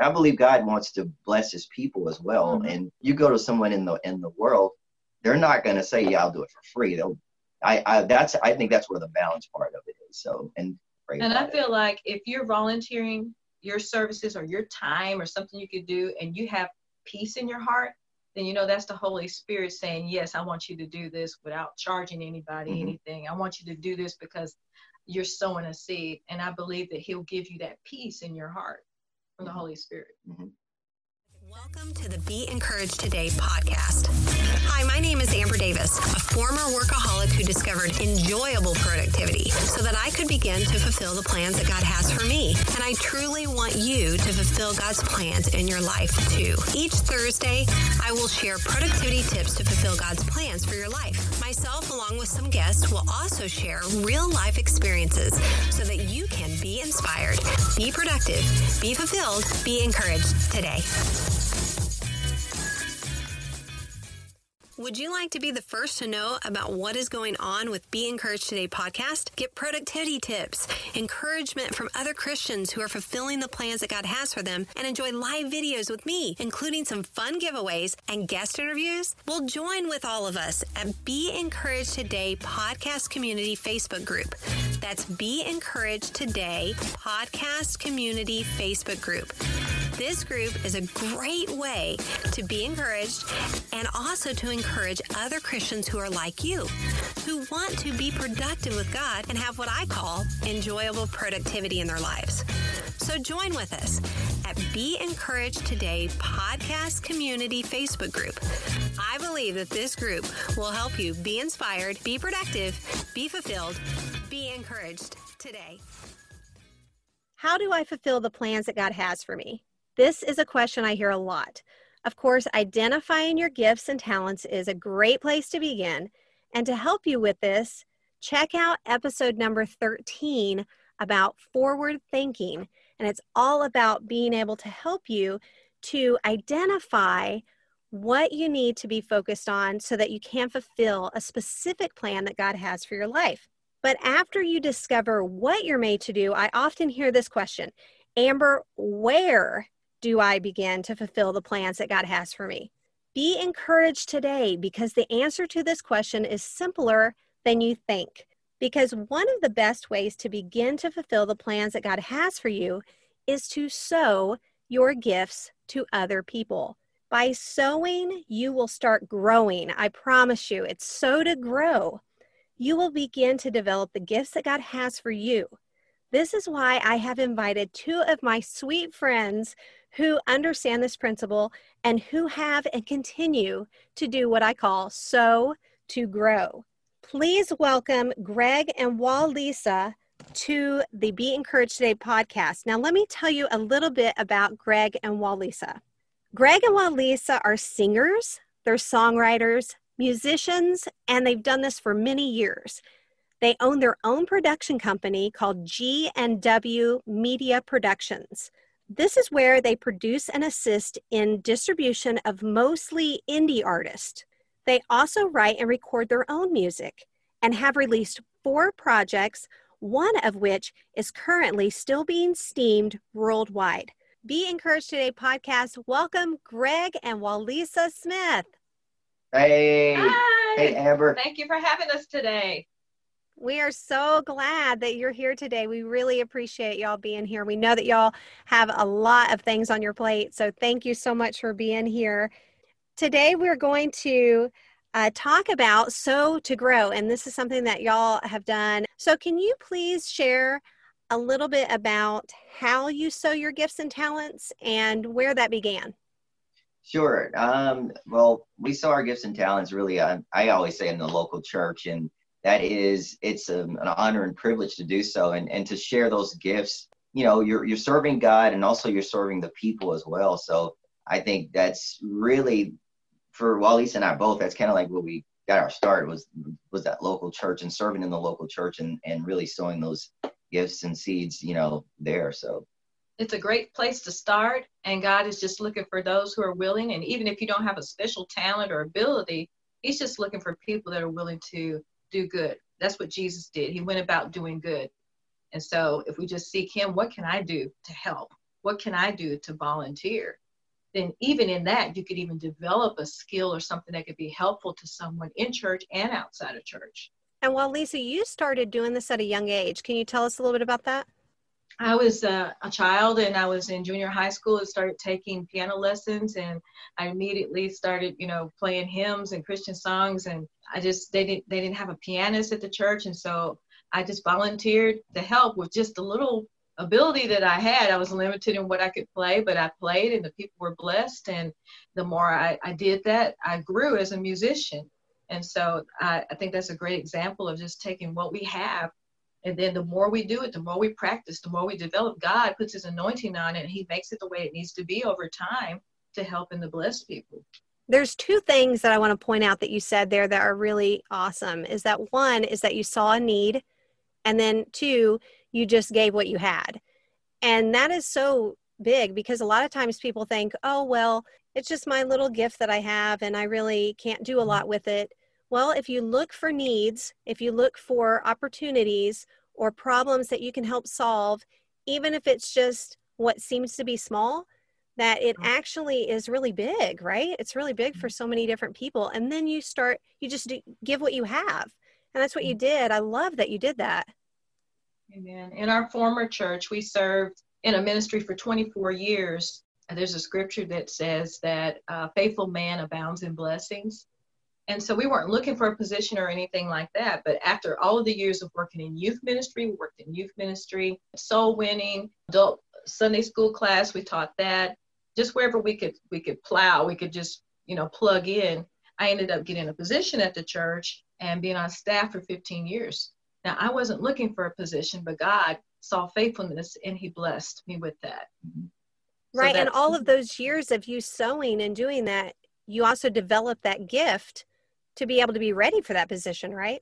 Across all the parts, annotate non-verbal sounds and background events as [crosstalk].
I believe God wants to bless His people as well. Mm-hmm. And you go to someone in the in the world, they're not going to say, "Yeah, I'll do it for free." They'll, I, I, that's, I think that's where the balance part of it is. So, and and I feel it. like if you're volunteering your services or your time or something you could do, and you have peace in your heart, then you know that's the Holy Spirit saying, Yes, I want you to do this without charging anybody mm-hmm. anything. I want you to do this because you're sowing a seed. And I believe that He'll give you that peace in your heart from the. Holy Spirit. Mm-hmm. Welcome to the Be Encouraged Today podcast. Hi, my name is Amber Davis, a former workaholic who discovered enjoyable productivity so that I could begin to fulfill the plans that God has for me. And I truly want you to fulfill God's plans in your life too. Each Thursday, I will share productivity tips to fulfill God's plans for your life. Myself, along with some guests, will also share real life experiences so that you can be inspired, be productive, be fulfilled, be encouraged today. Would you like to be the first to know about what is going on with Be Encouraged Today podcast? Get productivity tips, encouragement from other Christians who are fulfilling the plans that God has for them, and enjoy live videos with me, including some fun giveaways and guest interviews? Well, join with all of us at Be Encouraged Today podcast community Facebook group. That's Be Encouraged Today podcast community Facebook group. This group is a great way to be encouraged and also to encourage other Christians who are like you, who want to be productive with God and have what I call enjoyable productivity in their lives. So join with us at Be Encouraged Today podcast community Facebook group. I believe that this group will help you be inspired, be productive, be fulfilled, be encouraged today. How do I fulfill the plans that God has for me? This is a question I hear a lot. Of course, identifying your gifts and talents is a great place to begin. And to help you with this, check out episode number 13 about forward thinking. And it's all about being able to help you to identify what you need to be focused on so that you can fulfill a specific plan that God has for your life. But after you discover what you're made to do, I often hear this question Amber, where do I begin to fulfill the plans that God has for me? Be encouraged today because the answer to this question is simpler than you think. Because one of the best ways to begin to fulfill the plans that God has for you is to sow your gifts to other people. By sowing, you will start growing. I promise you, it's sow to grow. You will begin to develop the gifts that God has for you. This is why I have invited two of my sweet friends who understand this principle and who have and continue to do what I call sow to grow. Please welcome Greg and Wa'Lisa to the Be Encouraged Today podcast. Now, let me tell you a little bit about Greg and Wa'Lisa. Greg and Wa'Lisa are singers, they're songwriters, musicians, and they've done this for many years. They own their own production company called G&W Media Productions. This is where they produce and assist in distribution of mostly indie artists. They also write and record their own music and have released four projects, one of which is currently still being steamed worldwide. Be Encouraged Today podcast. Welcome Greg and Wa'Lisa Smith. Hey. Hi. Hey, Amber. Thank you for having us today. We are so glad that you're here today. We really appreciate y'all being here. We know that y'all have a lot of things on your plate. So thank you so much for being here. Today, we're going to uh, talk about Sow to Grow. And this is something that y'all have done. So, can you please share a little bit about how you sow your gifts and talents and where that began? Sure. Um, well, we saw our gifts and talents really, uh, I always say in the local church. And that is it's a, an honor and privilege to do so and, and to share those gifts. You know you're you're serving god and also you're serving the people as well. So i think that's really for Wa'Lisa and i both that's kind of like where we got our start was was that local church and serving in the local church and and really sowing those gifts and seeds you know there. So it's a great place to start and god is just looking for those who are willing. And even if you don't have a special talent or ability he's just looking for people that are willing to do good. That's what Jesus did. He went about doing good. And so if we just seek him, what can I do to help? what can I do to volunteer? Then even in that, you could even develop a skill or something that could be helpful to someone in church and outside of church. And Wa'Lisa, you started doing this at a young age, can you tell us a little bit about that? I was uh, a child and I was in junior high school and started taking piano lessons and I immediately started, you know, playing hymns and Christian songs and I just they didn't they didn't have a pianist at the church and so I just volunteered to help with just a little ability that I had. I was limited in what I could play, but I played and the people were blessed and the more I, I did that, I grew as a musician. And so I, I think that's a great example of just taking what we have and then the more we do it, the more we practice, the more we develop, God puts his anointing on it and he makes it the way it needs to be over time to help and to bless people. There's two things that I want to point out that you said there that are really awesome. Is that one is that you saw a need, and then two, you just gave what you had. And that is so big because a lot of times people think, oh, well, it's just my little gift that I have and I really can't do a lot with it. Well, if you look for needs, if you look for opportunities or problems that you can help solve, even if it's just what seems to be small, that it mm-hmm. actually is really big, right? It's really big for mm-hmm. so many different people. And then you start, you just do, give what you have. And that's what you mm-hmm. did. I love that you did that. Amen. In our former church, we served in a ministry for 24 years. There's a scripture that says that a faithful man abounds in blessings. And so we weren't looking for a position or anything like that. But after all of the years of working in youth ministry, we worked in youth ministry, soul winning, adult Sunday school class, we taught that. Just wherever we could we could plow, we could just, you know, plug in. I ended up getting a position at the church and being on staff for 15 years. Now I wasn't looking for a position, but God saw faithfulness and he blessed me with that. Right. So and all of those years of you sowing and doing that, you also developed that gift to be able to be ready for that position, right?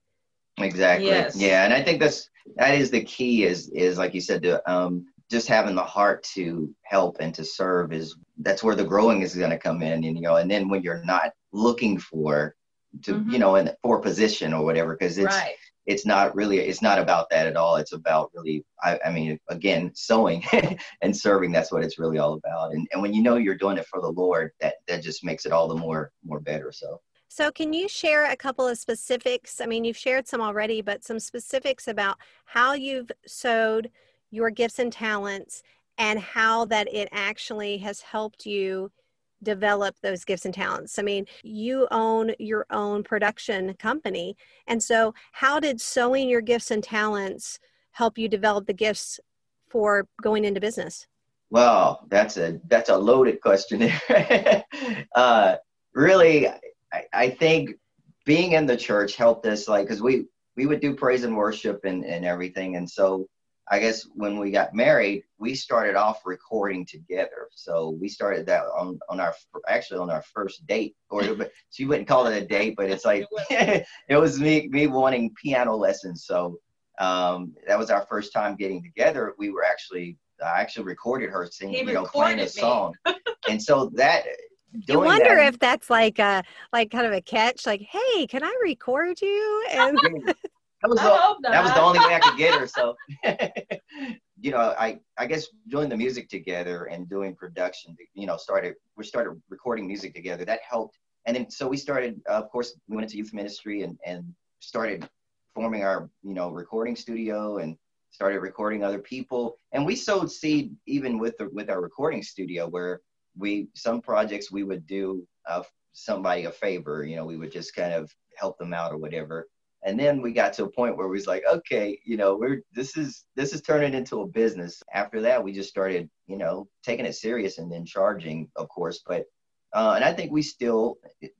Exactly. Yes. Yeah, and I think that's that is the key is is like you said to um just having the heart to help and to serve is that's where the growing is going to come in and you know and then when you're not looking for to mm-hmm. you know in for position or whatever because it's right. it's not really it's not about that at all it's about really i, I mean again sowing [laughs] and serving that's what it's really all about and, and when you know you're doing it for the lord that that just makes it all the more more better so so, can you share a couple of specifics? I mean, you've shared some already, but some specifics about how you've sowed your gifts and talents and how that it actually has helped you develop those gifts and talents. I mean, you own your own production company. And so, how did sowing your gifts and talents help you develop the gifts for going into business? Well, that's a that's a loaded question. [laughs] uh, really, I, I think being in the church helped us like because we we would do praise and worship and, and everything. And so i guess when we got married we started off recording together. So we started that on, on our actually on our first date. Or [laughs] you wouldn't call it a date but it's like [laughs] [laughs] it was me me wanting piano lessons. So um, that was our first time getting together. We were actually I actually recorded her singing, you know, playing a song. and so that you wonder that. if that's like a like kind of a catch like hey can i record you? And that was, the, that was the only way i could get her so [laughs] [laughs] you know i i guess doing the music together and doing production you know started we started recording music together. That helped. And then so we started uh, of course we went into youth ministry and and started forming our you know recording studio and started recording other people. And we sowed seed even with the with our recording studio where we some projects we would do uh, somebody a favor you know we would just kind of help them out or whatever. And then we got to a point where we was like okay you know we're this is this is turning into a business. After that we just started you know taking it serious and then charging of course. But uh, and i think we still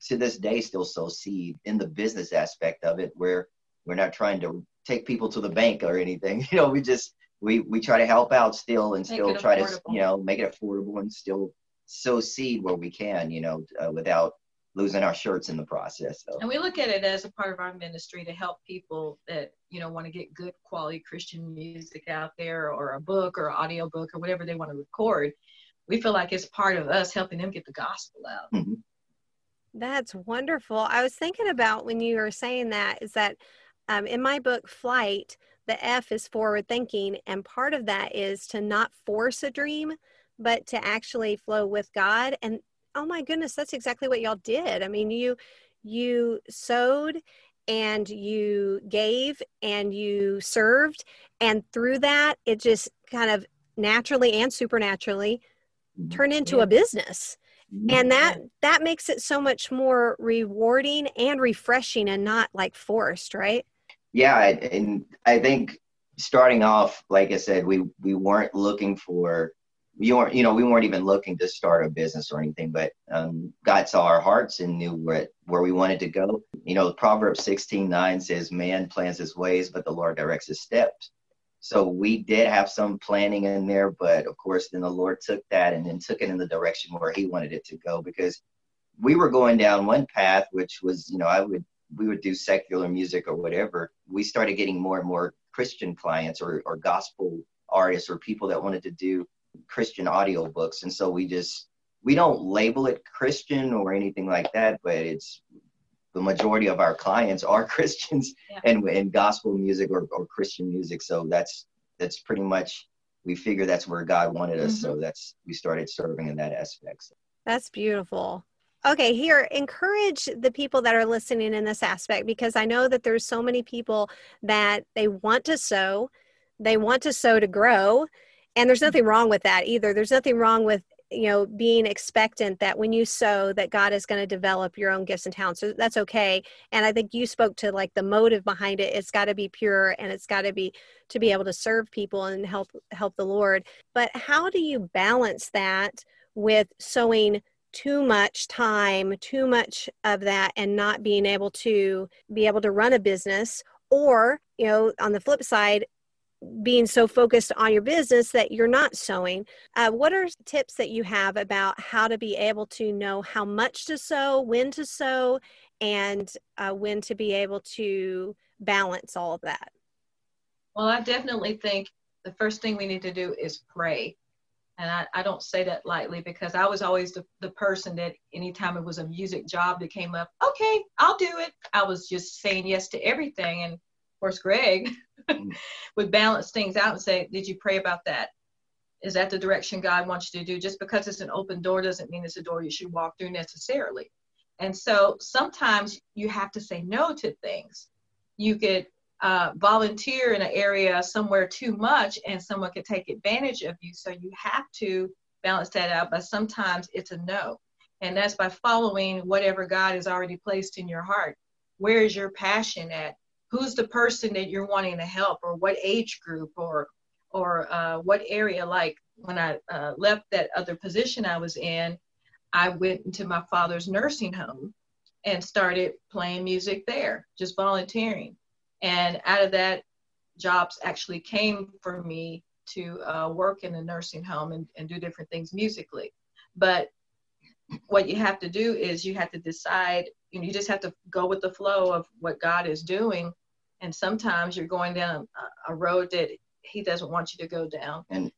to this day still sow seed in the business aspect of it where we're not trying to take people to the bank or anything. [laughs] You know we just we we try to help out still and still try affordable. to you know make it affordable and still sow seed where we can, you know, uh, without losing our shirts in the process. So. And we look at it as a part of our ministry to help people that, you know, want to get good quality Christian music out there or a book or audio book or whatever they want to record. We feel like it's part of us helping them get the gospel out. Mm-hmm. That's wonderful. I was thinking about when you were saying that is that um, in my book, Flight, the F is forward thinking. And part of that is to not force a dream, but to actually flow with God. And oh my goodness, that's exactly what y'all did. I mean, you you sowed and you gave and you served and through that it just kind of naturally and supernaturally mm-hmm. turned into a business mm-hmm. and that that makes it so much more rewarding and refreshing and not like forced right yeah and i think starting off like i said we we weren't looking for we weren't you know we weren't even looking to start a business or anything but um, god saw our hearts and knew where where we wanted to go. You know proverbs 16 9 says man plans his ways but the lord directs his steps. So we did have some planning in there but of course then the lord took that and then took it in the direction where he wanted it to go because we were going down one path which was you know i would we would do secular music or whatever. We started getting more and more christian clients or, or gospel artists or people that wanted to do Christian audiobooks. And so we just, we don't label it Christian or anything like that, but it's the majority of our clients are [laughs] Christians yeah. and, and gospel music or, or Christian music. So that's, that's pretty much, we figure that's where God wanted us. Mm-hmm. So that's, we started serving in that aspect. So. That's beautiful. Okay, here, encourage the people that are listening in this aspect because I know that there's so many people that they want to sow, they want to sow to grow, and there's nothing wrong with that either. There's nothing wrong with you know being expectant that when you sow that god is going to develop your own gifts and talents. So that's okay. And i think you spoke to like the motive behind it. It's got to be pure and it's got to be to be able to serve people and help help the lord. But how do you balance that with sowing too much time too much of that and not being able to be able to run a business? Or you know on the flip side being so focused on your business that you're not sowing. Uh, what are tips that you have about how to be able to know how much to sow, when to sow, and uh, when to be able to balance all of that? Well, I definitely think the first thing we need to do is pray. And I, I don't say that lightly because I was always the, the person that anytime it was a music job that came up, okay, I'll do it. I was just saying yes to everything. And course, Greg [laughs] would balance things out and say, Did you pray about that? Is that the direction God wants you to do? Just because it's an open door doesn't mean it's a door you should walk through necessarily. And so sometimes you have to say no to things. You could uh, volunteer in an area somewhere too much and someone could take advantage of you. So you have to balance that out, but sometimes it's a no. And that's by following whatever God has already placed in your heart. Where is your passion at? Who's the person that you're wanting to help or what age group or or uh, what area? Like when i uh, left that other position i was in i went into my father's nursing home and started playing music there just volunteering. And out of that jobs actually came for me to uh, work in a nursing home and, and do different things musically. But what you have to do is you have to decide you know you just have to go with the flow of what god is doing. And sometimes you're going down a, a road that he doesn't want you to go down. And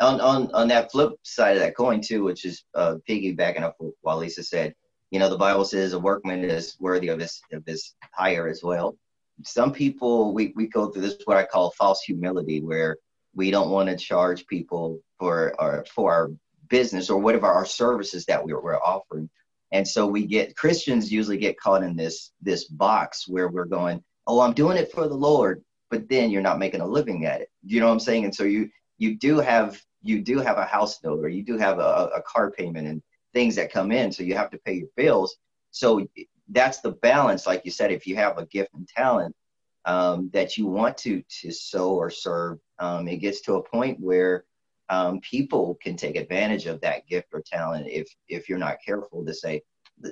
on on on that flip side of that coin too which is uh piggybacking up what lisa said you know the bible says a workman is worthy of his of his hire as well. Some people we, we go through this what i call false humility where we don't want to charge people for our for our business or whatever our services that we're, we're offering and so we get christians usually get caught in this this box where we're going oh i'm doing it for the lord but then you're not making a living at it. You know what i'm saying? And so you you do have you do have a house note or you do have a, a car payment and things that come in so you have to pay your bills. So that's the balance like you said if you have a gift and talent um, that you want to to sow or serve um, it gets to a point where um, people can take advantage of that gift or talent if if you're not careful to say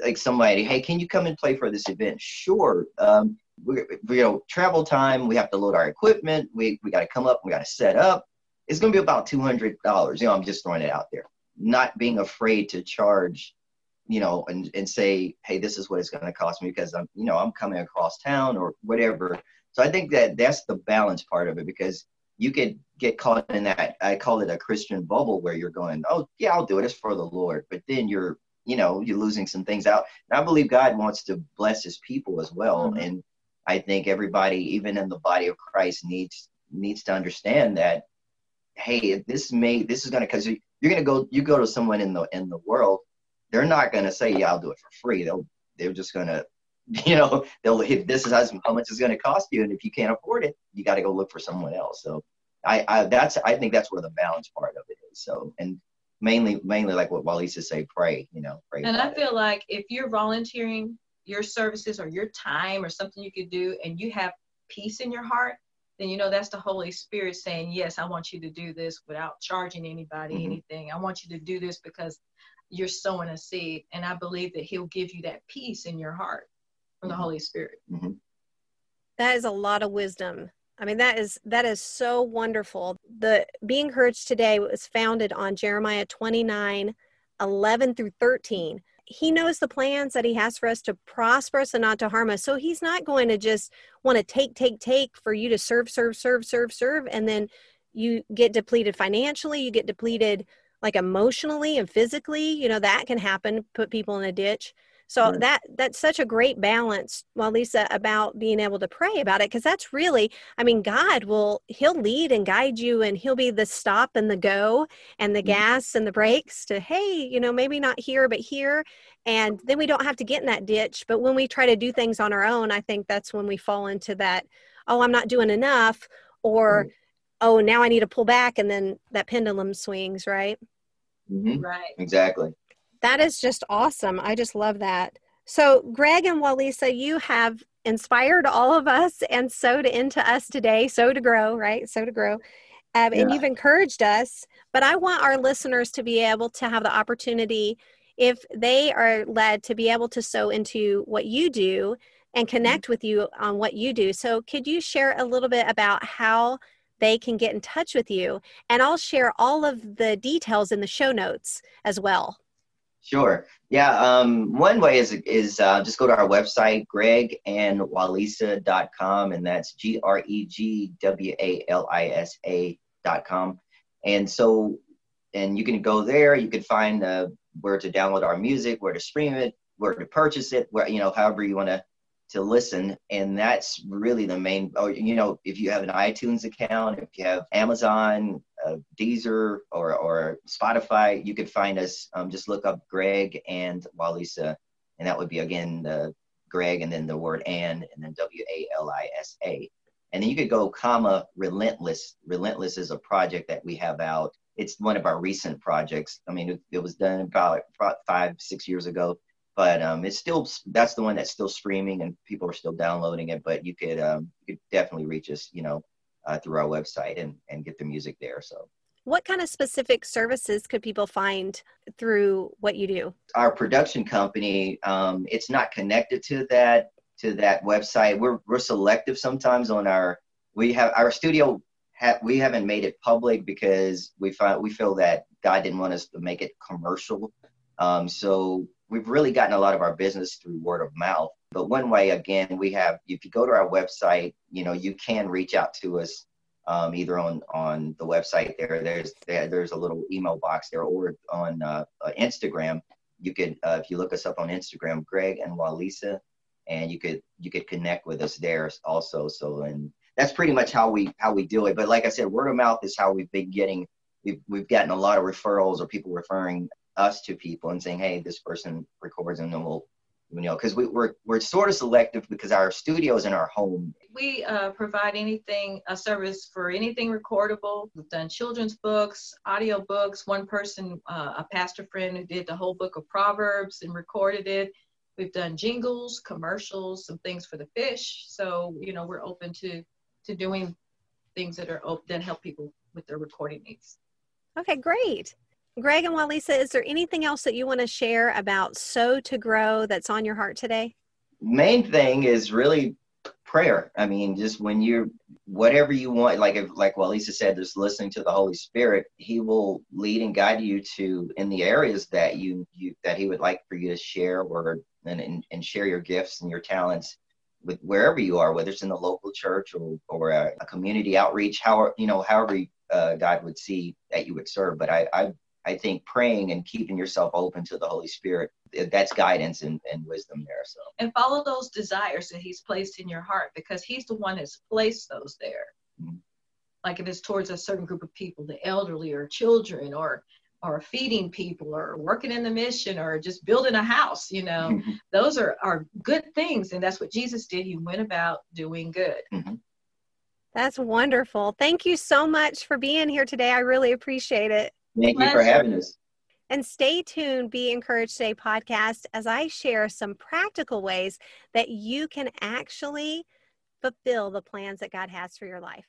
like somebody hey can you come and play for this event? Sure um, we, you know travel time we have to load our equipment we, we got to come up we got to set up. It's going to be about $200 you know i'm just throwing it out there. Not being afraid to charge you know and, and say hey this is what it's going to cost me because i'm you know i'm coming across town or whatever. So i think that that's the balance part of it because you could get caught in that i call it a christian bubble where you're going oh yeah i'll do it it's for the lord but then you're you know you're losing some things out and i believe god wants to bless his people as well mm-hmm. and i think everybody even in the body of christ needs needs to understand that hey this may this is going to because you're gonna go you go to someone in the in the world, they're not gonna say, Yeah, I'll do it for free. They'll they're just gonna [laughs] you know, they'll if this is how much it's gonna cost you, and if you can't afford it, you gotta go look for someone else. So I, I that's I think that's where the balance part of it is. So and mainly mainly like what Wa'Lisa say, pray, you know, pray. And I feel it. like if you're volunteering your services or your time or something you could do and you have peace in your heart, then you know that's the Holy Spirit saying, Yes, I want you to do this without charging anybody mm-hmm. anything. I want you to do this because you're sowing a seed. And I believe that He'll give you that peace in your heart from the Holy Spirit. Mm-hmm. That is a lot of wisdom. I mean that is that is so wonderful. The Be Encouraged today was founded on Jeremiah 29, 11 through 13 he knows the plans that he has for us to prosper us and not to harm us. So he's not going to just want to take, take, take for you to serve, serve, serve, serve, serve. And then you get depleted financially, you get depleted like emotionally and physically. You know, that can happen, put people in a ditch. So that that's such a great balance, well, Lisa, about being able to pray about it because that's really, I mean, God will He'll lead and guide you, and He'll be the stop and the go and the mm-hmm. gas and the brakes to, hey, you know, maybe not here but here, and then we don't have to get in that ditch. But when we try to do things on our own, I think that's when we fall into that, oh, I'm not doing enough, or mm-hmm. oh, now I need to pull back, and then that pendulum swings, right? Mm-hmm. Right. Exactly. That is just awesome. I just love that. So, Greg and Wa'Lisa, you have inspired all of us and sowed into us today. So to grow, right? So to grow. Um, yeah. And you've encouraged us. But I want our listeners to be able to have the opportunity, if they are led, to be able to sow into what you do and mm-hmm. connect with you on what you do. So, could you share a little bit about how they can get in touch with you? And I'll share all of the details in the show notes as well. Sure. Yeah. Um, one way is is uh, just go to our website, gregandwalisa.com, and that's G R E G W A L I S A.com. And so, and you can go there. You can find uh, where to download our music, where to stream it, where to purchase it, where you know, however you want to to listen and that's really the main oh you know if you have an itunes account if you have amazon uh, deezer or, or spotify. You could find us um, just look up greg and walisa and that would be again the greg and then the word and and then w-a-l-i-s-a and then you could go comma relentless. Relentless is a project that we have out. It's one of our recent projects. I mean it, it was done about five six years ago but um, it's still that's the one that's still streaming and people are still downloading it. But you could um, you could definitely reach us, you know, uh, through our website and and get the music there. So. What kind of specific services could people find through what you do? Our production company, um, it's not connected to that to that website. We're we're selective sometimes on our we have our studio ha, we haven't made it public because we find we feel that God didn't want us to make it commercial. Um, so we've really gotten a lot of our business through word of mouth. But one way, again, we have, if you go to our website, you know, you can reach out to us um, either on, on the website there, there's, there, there's a little email box there or on uh, uh, Instagram. You could, uh, if you look us up on Instagram, Greg and Wa'Lisa, and you could, you could connect with us there also. So, and that's pretty much how we, how we do it. But like I said, word of mouth is how we've been getting, we've, we've gotten a lot of referrals or people referring us to people and saying, hey, this person records and then we'll, you know, because we, we're, we're sort of selective because our studio is in our home. We uh, provide anything, a service for anything recordable. We've done children's books, audio books. One person, uh, a pastor friend who did the whole book of Proverbs and recorded it. We've done jingles, commercials, some things for the fish. So, you know, we're open to, to doing things that are open, that help people with their recording needs. Okay, great. Greg and Wa'Lisa, is there anything else that you want to share about Sow to Grow that's on your heart today? Main thing is really prayer. I mean, just when you're whatever you want, like if, like Wa'Lisa said, just listening to the Holy Spirit, He will lead and guide you to in the areas that you, you that He would like for you to share or and, and, and share your gifts and your talents with wherever you are, whether it's in the local church or or a, a community outreach, how you know however uh, God would see that you would serve. But I, I I think praying and keeping yourself open to the Holy Spirit, that's guidance and, and wisdom there. So and follow those desires that He's placed in your heart because He's the one that's placed those there. Mm-hmm. Like if it's towards a certain group of people, the elderly or children or or feeding people or working in the mission or just building a house you know mm-hmm. those are are good things and that's what jesus did he went about doing good mm-hmm. that's wonderful thank you so much for being here today i really appreciate it thank you for having us and stay tuned, Be Encouraged Today podcast, as I share some practical ways that you can actually fulfill the plans that God has for your life.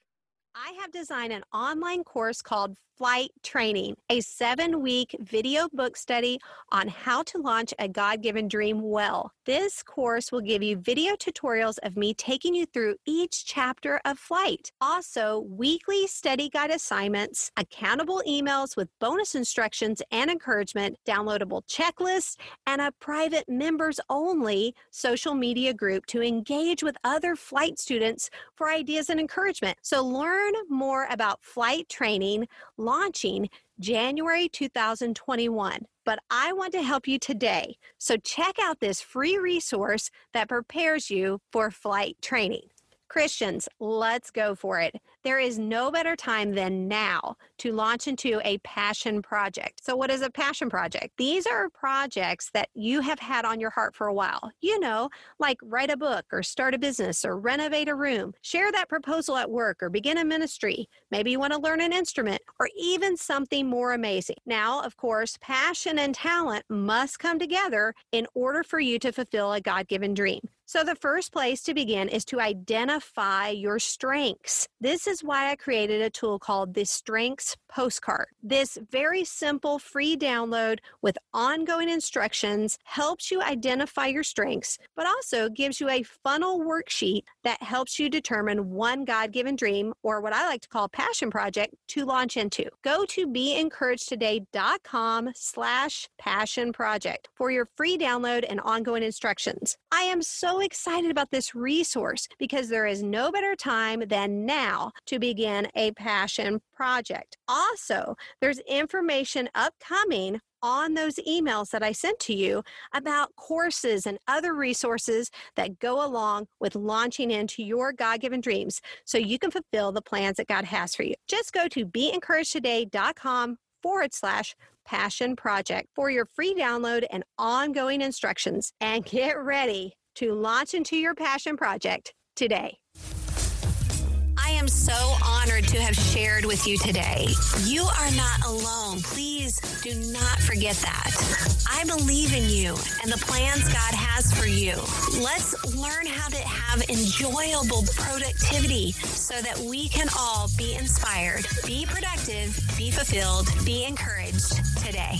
I have designed an online course called Flight Training, a seven week video book study on how to launch a God given dream well. This course will give you video tutorials of me taking you through each chapter of flight. Also, weekly study guide assignments, accountable emails with bonus instructions and encouragement, downloadable checklists, and a private members only social media group to engage with other flight students for ideas and encouragement. So, learn more about flight training launching January 2021. But I want to help you today. So check out this free resource that prepares you for flight training. Christians, let's go for it. There is no better time than now to launch into a passion project. So, what is a passion project? These are projects that you have had on your heart for a while. You know, like write a book or start a business or renovate a room, share that proposal at work or begin a ministry. Maybe you want to learn an instrument or even something more amazing. Now, of course, passion and talent must come together in order for you to fulfill a God given dream. So, the first place to begin is to identify your strengths. This is why I created a tool called the Strengths Postcard. This very simple free download with ongoing instructions helps you identify your strengths, but also gives you a funnel worksheet that helps you determine one God given dream, or what I like to call passion project, to launch into. Go to beencouragedtoday.com slash passion project for your free download and ongoing instructions. I am so excited about this resource because there is no better time than now to begin a passion project. Also, there's information upcoming on those emails that I sent to you about courses and other resources that go along with launching into your God given dreams so you can fulfill the plans that God has for you. Just go to beencouragedtoday.com forward slash passion project for your free download and ongoing instructions and get ready to launch into your passion project today. I am so honored to have shared with you today. You are not alone. Please do not forget that. I believe in you and the plans God has for you. Let's learn how to have enjoyable productivity so that we can all be inspired, be productive, be fulfilled, be encouraged today.